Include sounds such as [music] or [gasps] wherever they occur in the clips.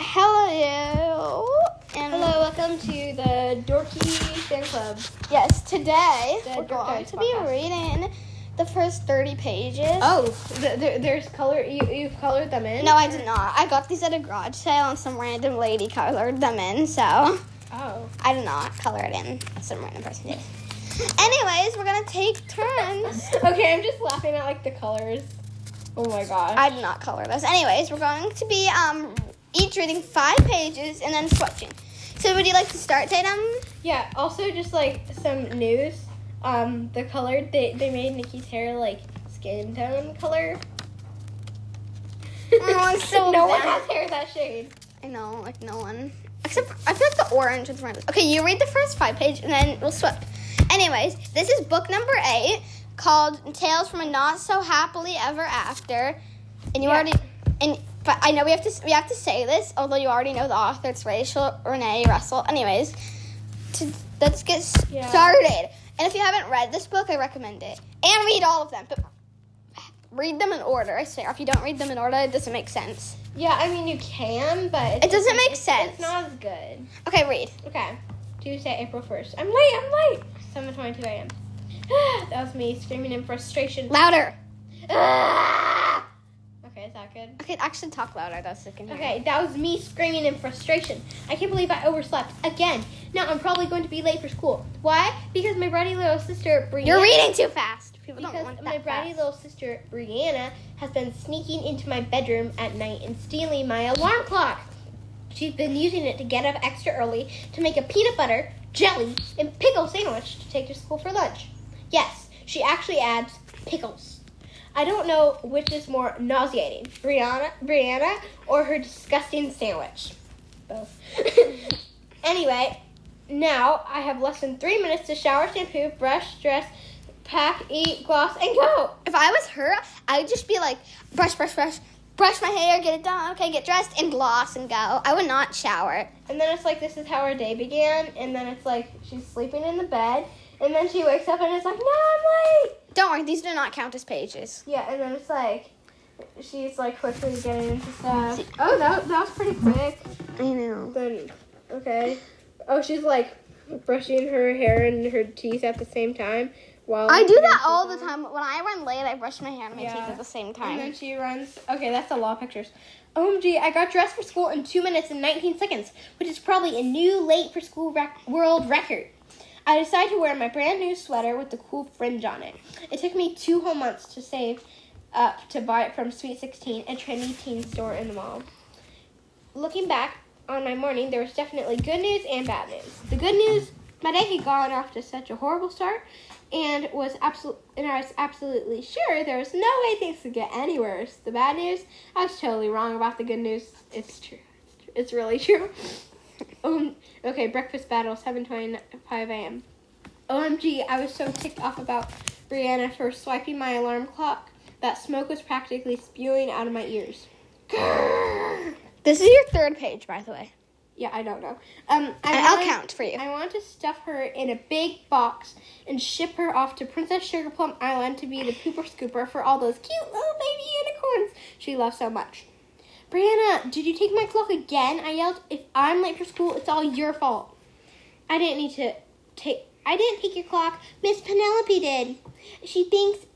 Hello. And Hello, welcome to the Dorky Fan Club. Yes, today The we're Dork going Dice to be podcast. reading the first 30 pages. Oh, th- th- there's color. You you've colored them in. No, I did not. I got these at a garage sale and some random lady colored them in, so Oh. I did not color it in. Some random person did. Anyways, we're gonna take turns. [laughs] Okay, I'm just laughing at like the colors. Oh my gosh. I did not color those. Anyways, we're going to be um each reading five pages and then switching. So would you like to start, Tatum? yeah. Also, just like some news. Um, the color they they made Nikki's hair like skin tone color. Oh, [laughs] so no one has hair that shade. I know, like no one. Except I feel like the orange is random. Okay, you read the first five page and then we'll swap. Anyways, this is book number eight called Tales from a Not So Happily Ever After. And you Yeah. already and but I know we have to we have to say this, although you already know the author. It's Rachel Renee Russell. Anyways, to, let's get Yeah. started. And if you haven't read this book, I recommend it. And read all of them, but read them in order. I swear, if you don't read them in order, it doesn't make sense. Yeah, I mean you can, but It doesn't make it's- sense. It's not as good. Okay, read. Okay. Tuesday, April 1st. I'm late, I'm late. 7.22 a.m. [gasps] that was me screaming in frustration. Louder. Ah! Okay, is that good? Okay, actually talk louder. That's the can. Okay, that was me screaming in frustration. I can't believe I overslept again. Now I'm probably going to be late for school. Why? Because my bratty little sister Brianna. You're reading too fast. People don't Because want my bratty fast. little sister Brianna has been sneaking into my bedroom at night and stealing my alarm clock. She's been using it to get up extra early to make a peanut butter, jelly, and pickle sandwich to take to school for lunch. Yes, she actually adds pickles. I don't know which is more nauseating, Brianna, Brianna, or her disgusting sandwich. Both. [laughs] anyway, now I have less than three minutes to shower, shampoo, brush, dress, pack, eat, gloss, and go. If I was her, I would just be like, brush, brush, brush, brush my hair, get it done, okay, get dressed, and gloss and go. I would not shower. And then it's like this is how her day began, and then it's like she's sleeping in the bed, and then she wakes up and it's like, no, I'm late. Don't worry, these do not count as pages. Yeah, and then it's like she's like quickly getting into stuff. Oh, that, that was pretty quick. I know. Then okay. Oh, she's like brushing her hair and her teeth at the same time while I do that all the time. When I run late, I brush my hair and my Yeah. teeth at the same time. And then she runs. Okay, that's a lot of pictures. OMG, I got dressed for school in 2 minutes and 19 seconds, which is probably a new late for school rec- world record. I decided to wear my brand new sweater with the cool fringe on it. It took me two whole months to save up to buy it from Sweet 16, a trendy teen store in the mall. Looking back on my morning, there was definitely good news and bad news. The good news, my day had gone off to such a horrible start, and was absolute, and I was absolutely sure there was no way things could get any worse. The bad news, I was totally wrong about the good news. It's true. It's really true. Um, okay, breakfast battle, 7:25 a.m. OMG, I was so ticked off about Brianna for swiping my alarm clock that smoke was practically spewing out of my ears. [laughs] This is your third page, by the way. Yeah, I don't know. Um, I I'll wanted- count for you. I want to stuff her in a big box and ship her off to Princess Sugar Plum Island to be the pooper scooper for all those cute little baby unicorns she loves so much. Brianna, did you take my clock again? I yelled. If I'm late for school, it's all your fault. I didn't need to take. I didn't take your clock. Miss Penelope did. She thinks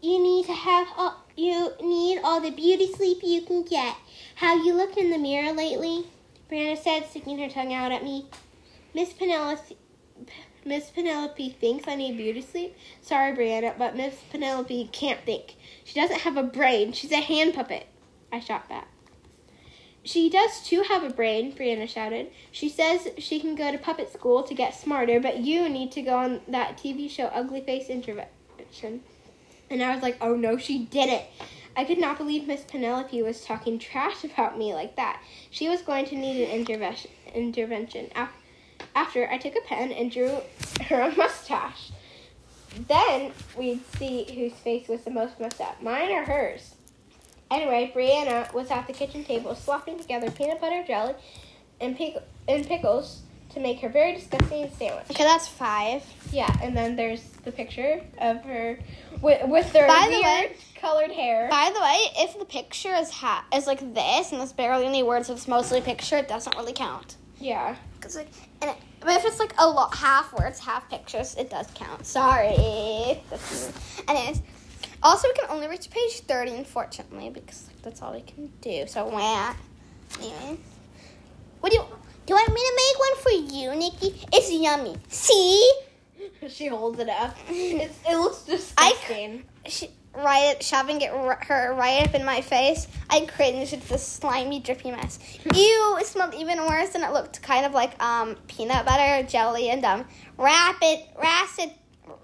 you need to have all, you need all the beauty sleep you can get. Have you looked in the mirror lately? Brianna said, sticking her tongue out at me. Miss Penelope, Miss Penelope thinks I need beauty sleep. Sorry, Brianna, but Miss Penelope can't think. She doesn't have a brain. She's a hand puppet. I shot back. She does too have a brain, Brianna shouted. She says she can go to puppet school to get smarter, but you need to go on that TV show Ugly Face Intervention. And I was like, oh no, she didn't. I could not believe Miss Penelope was talking trash about me like that. She was going to need an intervention. intervention. After I took a pen and drew her a mustache. Then we'd see whose face was the most messed up, mine or hers. Anyway, Brianna was at the kitchen table slopping together peanut butter jelly and, pick- and pickles to make her very disgusting sandwich. Okay, that's five. Yeah, and then there's the picture of her with, with their By the way- colored hair. By the way, if the picture is ha- is like this and there's barely any words, it's mostly picture, it doesn't really count. Yeah. Cause like, and it, but if it's like a lot half words, half pictures, it does count. Sorry. [laughs] Anyways, also we can only reach page thirty, unfortunately, because like, that's all we can do. So wah. Anyway. what do you do? You want me to make one for you, Nikki? It's yummy. See, [laughs] She holds it up. [laughs] It's, it looks disgusting. she, right, shoving it her right up in my face. I cringed at this slimy, drippy mess. [laughs] Ew! It smelled even worse, and it looked kind of like um peanut butter, jelly, and um rapid, rancid,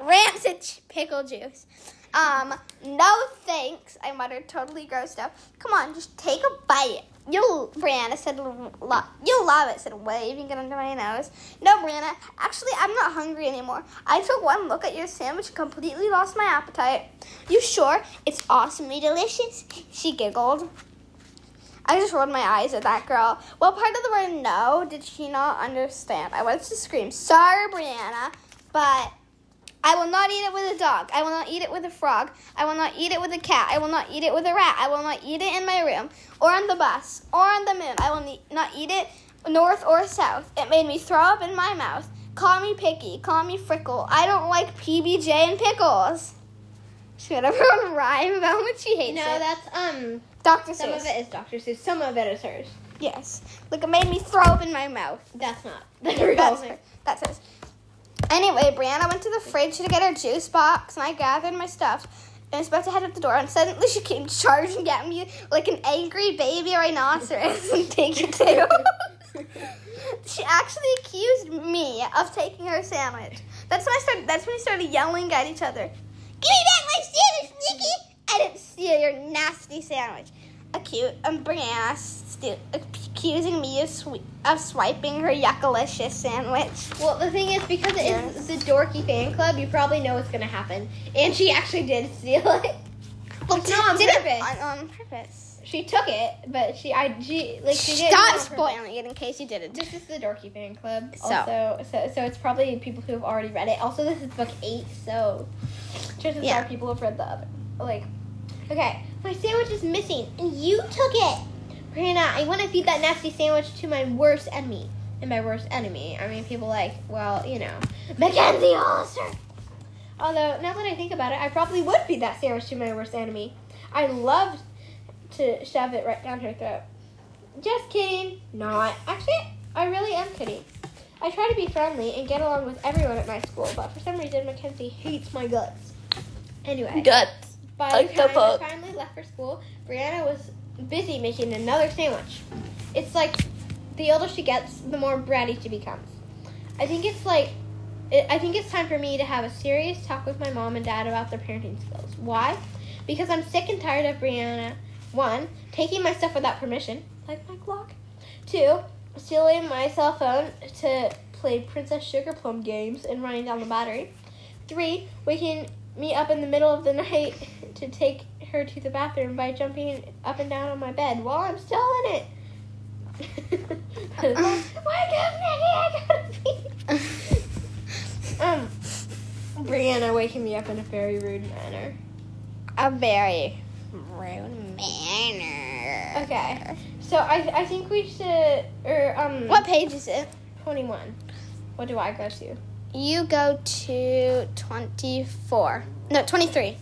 rancid pickle juice. Um, no thanks. I muttered, totally grossed out. Come on, just take a bite. You'll, Brianna said, lo- you'll love it, said waving it under my nose. No, Brianna, actually, I'm not hungry anymore. I took one look at your sandwich and completely lost my appetite. You sure? It's awesomely delicious, she giggled. I just rolled my eyes at that girl. What part of the word no did she not understand? I wanted to scream, sorry, Brianna, but I will not eat it with a dog. I will not eat it with a frog. I will not eat it with a cat. I will not eat it with a rat. I will not eat it in my room or on the bus or on the moon. I will not eat it north or south. It made me throw up in my mouth. Call me picky. Call me frickle. I don't like PBJ and pickles. She had everyone [laughs] rhyme about what she hates. No, it. that's um. Dr. Some of it is Dr. Seuss. Some of it is hers. Yes. Look, it made me throw up in my mouth. That's not [laughs] the real That's. That's hers. Anyway, Brianna went to the fridge to get her juice box, and I gathered my stuff. And I was about to head out the door, and suddenly she came [laughs] charging at me like an angry baby rhinoceros and [laughs] take it too. [laughs] she actually accused me of taking her sandwich. That's when I started. That's when we started yelling at each other. Give me back my sandwich, Nikki! I didn't steal your nasty sandwich. Acute and Brianna stu- accusing me of, swe- of swiping her yuckalicious sandwich. Well, the thing is, because it is the dorky fan club, you probably know what's gonna happen. And she actually did steal it. Well, not on did purpose. it on, on purpose. She took it, but she, I, she, like she did. Stop spoiling it in case you didn't. This is the dorky fan club. So. Also, so so it's probably people who have already read it. Also, this is book eight, so chances Yeah. are people have read the other. Like, okay, my sandwich is missing, and you took it. Brianna, I want to feed that nasty sandwich to my worst enemy. And my worst enemy, I mean people like, well, you know, Mackenzie Hollister. Although now that I think about it, I probably would feed that sandwich to my worst enemy. I loved to shove it right down her throat. Just kidding. Not. Actually, I really am kidding. I try to be friendly and get along with everyone at my school, but for some reason, Mackenzie hates my guts. Anyway, Guts. by the time. I finally left for school, Brianna was busy making another sandwich. It's like the older she gets, the more bratty she becomes. I think it's like, I think it's time for me to have a serious talk with my mom and dad about their parenting skills. Why? Because I'm sick and tired of Brianna, one, taking my stuff without permission, like my clock. Two, stealing my cell phone to play Princess Sugar Plum games and running down the battery. Three, waking me up in the middle of the [laughs] night to take her to the bathroom by jumping up and down on my bed while I'm still in it. Wake up, Maggie! I gotta pee. Um, Brianna waking me up in a very rude manner. A very rude manner. Okay, so I I think we should or um What page is it? twenty one. What do I go to? You go to 24. No, 23.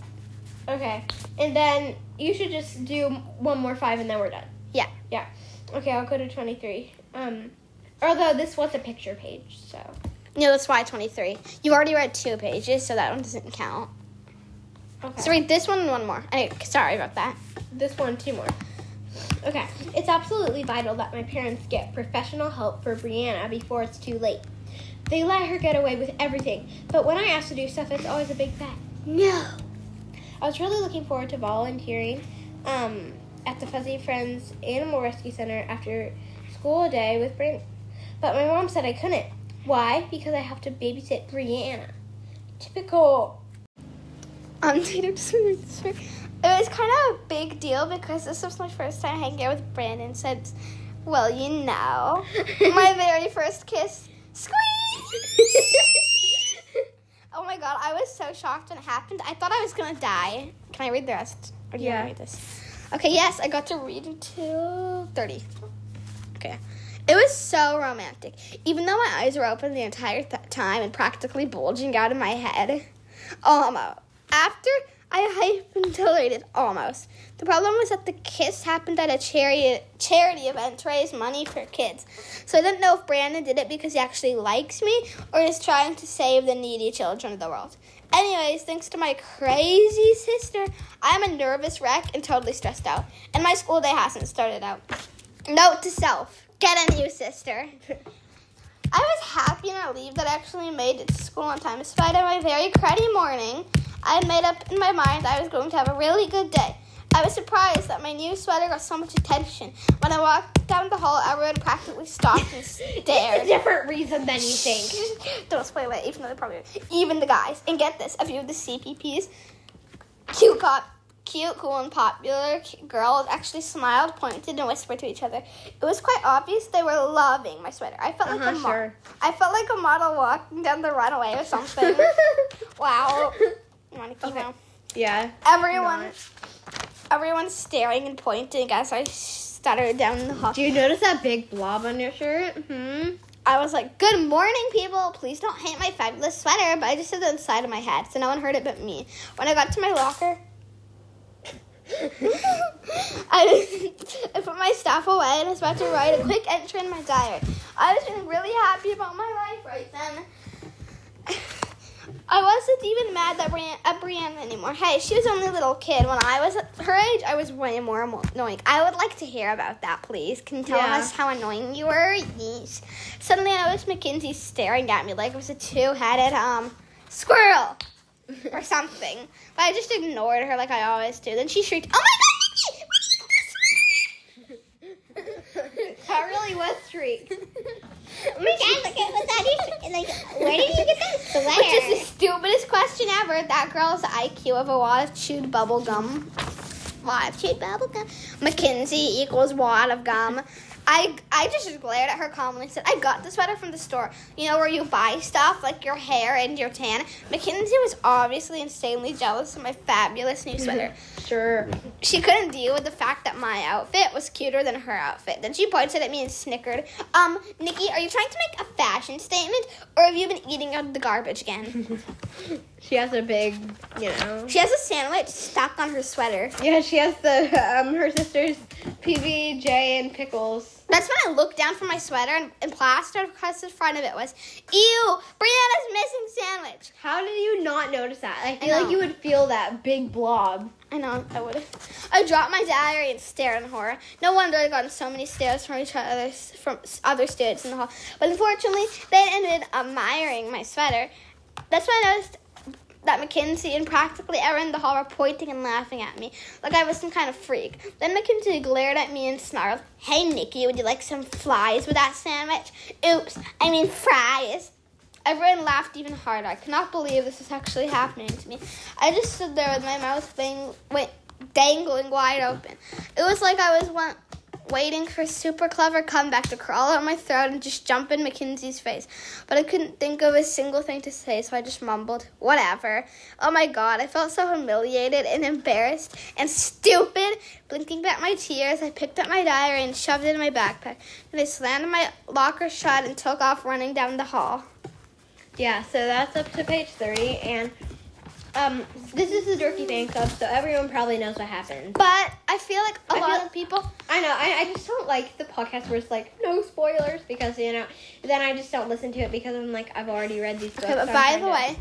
Okay, and then you should just do one more five and then we're done. Yeah. Yeah. Okay, I'll go to twenty three. Um, although this was a picture page, so No, that's why 23. You already read two pages, so that one doesn't count. okay. So read this one and one more. Anyway, sorry about that. this one, two more. Okay. It's absolutely vital that my parents get professional help for Brianna before it's too late. They let her get away with everything, but when I ask to do stuff, it's always a big fat no. I was really looking forward to volunteering um, at the Fuzzy Friends Animal Rescue Center after school day with Brandon. But my mom said I couldn't. Why? Because I have to babysit Brianna. Typical. Um. It was kind of a big deal because this was my first time hanging out with Brandon since, well, you know, [laughs] my very first kiss Squeak! [laughs] oh my god, I was so shocked when it happened. I thought I was gonna die. Can I read the rest? Or do you Yeah. wanna read this? Okay, yes, I got to read until 30. Okay. It was so romantic. Even though my eyes were open the entire th- time and practically bulging out of my head. Almost. After I hyperventilated, almost. The problem was that the kiss happened at a charity charity event to raise money for kids. So I didn't know if Brandon did it because he actually likes me or is trying to save the needy children of the world. Anyways, thanks to my crazy sister, I'm a nervous wreck and totally stressed out. And my school day hasn't started out. Note to self get a new sister. [laughs] I was happy and relieved that I actually made it to school on time. Despite my very cruddy morning, I had made up in my mind I was going to have a really good day. I was surprised that my new sweater got so much attention. When I walked down the hall, everyone practically stopped and It's [laughs] stared. a different reason than you think. [laughs] Don't spoil it, even though they probably even the guys. And get this, a few of the CCPs, cute cop, cute, cool, and popular girls actually smiled, pointed, and whispered to each other. It was quite obvious they were loving my sweater. I felt like a Uh-huh, mo- sure. I felt like a model walking down the runway or something. [laughs] wow. Want to keep Okay. yeah. Everyone, everyone's staring and pointing as I stuttered down the hall. Do you notice that big blob on your shirt? Hmm. I was like, "Good morning, people. Please don't hate my fabulous sweater." But I just said it inside of my head, so no one heard it but me. When I got to my locker, [laughs] I, [laughs] I put my stuff away and I was about to write a quick entry in my diary. I was feeling really happy about my life right then. [laughs] I wasn't even mad that Brian, at Brianna anymore. Hey, she was only a little kid. When I was her age, I was way more annoying. I would like to hear about that, please. Can you tell Yeah. us how annoying you were? Yes. Suddenly, I noticed Mackenzie staring at me like it was a two-headed um squirrel or something. But I just ignored her like I always do. Then she shrieked, "Oh my God, Nikki! that really was streak. Oh my god, look at what's that? you- Like, where did you get that Which is the stupidest question ever. That girl's IQ of a wad of chewed bubble gum. Wad of chewed bubble gum. Mackenzie equals wad of gum. I, I just glared at her calmly and said, I got the sweater from the store. You know, where you buy stuff like your hair and your tan. Mackenzie was obviously insanely jealous of my fabulous new [laughs] sweater. Sure. She couldn't deal with the fact that my outfit was cuter than her outfit. Then she pointed at me and snickered. Um, Nikki, are you trying to make a fashion statement, or have you been eating out of the garbage again? [laughs] She has a big, you know. She has a sandwich stuck on her sweater. Yeah, she has the [laughs] um her sister's PB, J, and pickles. That's when I looked down from my sweater and, and plastered across the front of it was, Ew, Brianna's missing sandwich. How did you not notice that? I I like you would feel that big blob. I know, I would have. I dropped my diary and stared in horror. No wonder I got so many stares from each other, from other students in the hall. But unfortunately, they ended up admiring my sweater. That's when I noticed that Mackenzie and practically everyone in the hall were pointing and laughing at me, like I was some kind of freak. Then Mackenzie glared at me and snarled, Hey, Nikki, would you like some flies with that sandwich? Oops, I mean fries. Everyone laughed even harder. I could not believe this was actually happening to me. I just stood there with my mouth bang, dangling wide open. It was like I was one, waiting for super clever comeback to crawl out my throat and just jump in Mackenzie's face. But I couldn't think of a single thing to say, so I just mumbled, whatever. Oh my god, I felt so humiliated and embarrassed and stupid. Blinking back my tears, I picked up my diary and shoved it in my backpack. Then I slammed my locker shut and took off running down the hall. Yeah, so that's up to page 30, and um, this is the Dorky Fan Club, so everyone probably knows what happened. But I feel like a I lot feel- of people I know, I, I just don't like the podcast where it's like, no spoilers, because, you know, then I just don't listen to it because I'm like, I've already read these books. Okay, but so by the way,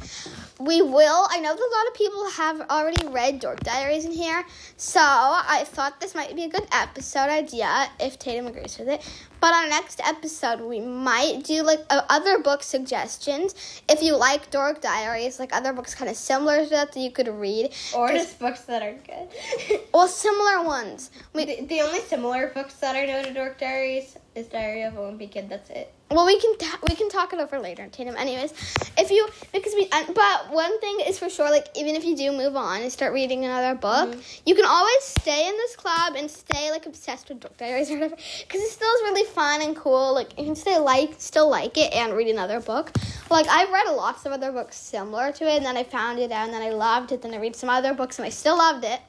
we will. I know that a lot of people have already read Dork Diaries in here, so I thought this might be a good episode idea if Tatum agrees with it. But on next episode, we might do like uh, other book suggestions. If you like Dork Diaries, like other books kind of similar to that that you could read, or just books that are good. [laughs] well, similar ones. We, the, the only similar books that I know to Dork Diaries is Diary of a Wimpy Kid, that's it. Well, we can ta- we can talk it over later, Tatum. Anyways, if you because we uh, but one thing is for sure, like even if you do move on and start reading another book, Mm-hmm. you can always stay in this club and stay like obsessed with book diaries or whatever, because it still is really fun and cool. Like you can stay like still like it and read another book. Like I've read lots of other books similar to it, and then I found it out, and then I loved it. Then I read some other books, and I still loved it.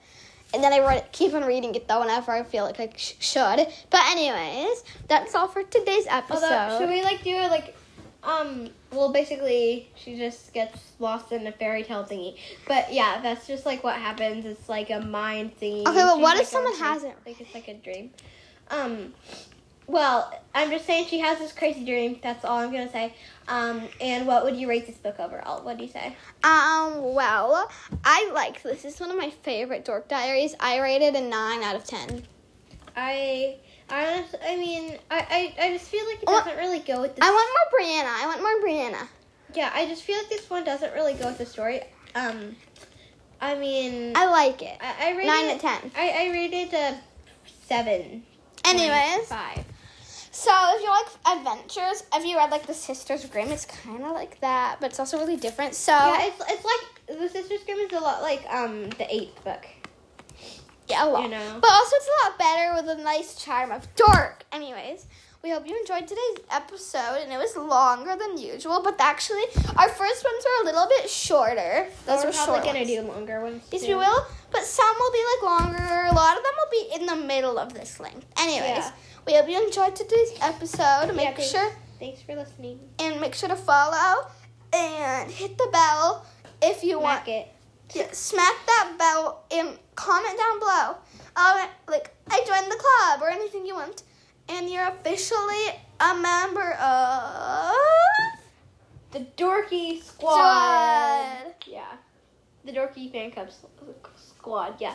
And then I read keep on reading it though whenever I feel like I sh- should. But anyways, that's all for today's episode. Although, should we like do like, um, well, basically, she just gets lost in a fairy tale thingy. But yeah, that's just like what happens. It's like a mind thingy. Okay, but She's, what if someone hasn't? Like it's like a dream. Um, well, I'm just saying she has this crazy dream. That's all I'm gonna say. Um, and what would you rate this book overall? What do you say? Um, well, I like this. This is one of my favorite dork diaries. I rated a 9 out of 10. I, I, honest- I mean, I, I, I just feel like it doesn't really go with the I want more Brianna. I want more Brianna. Yeah, I just feel like this one doesn't really go with the story. Um, I mean, I like it. I, I rated 9 out of 10. I, I rated a seven. Anyways, five. So if you like adventures, if you read like The Sisters Grimm, it's kind of like that, but it's also really different. So, Yeah, it's it's like the Sisters Grimm is a lot like um the eighth book. yeah, a lot. You know. But also, it's a lot better with a nice charm of dork. Anyways, we hope you enjoyed today's episode, and it was longer than usual. But actually, our first ones were a little bit shorter. Those We're were probably short gonna ones. do longer ones. Yes, we will. But some will be like longer. A lot of them will be in the middle of this length. Anyways, Yeah. we hope you enjoyed today's episode. Make thanks. sure Thanks for listening. and make sure to follow and hit the bell if you want. Smack it. Yeah, smack that bell and comment down below. Um, like I joined the club or anything you want, and you're officially a member of The Dorky Squad. Squad. Yeah. The Dorky Fan Club Squad. Yeah.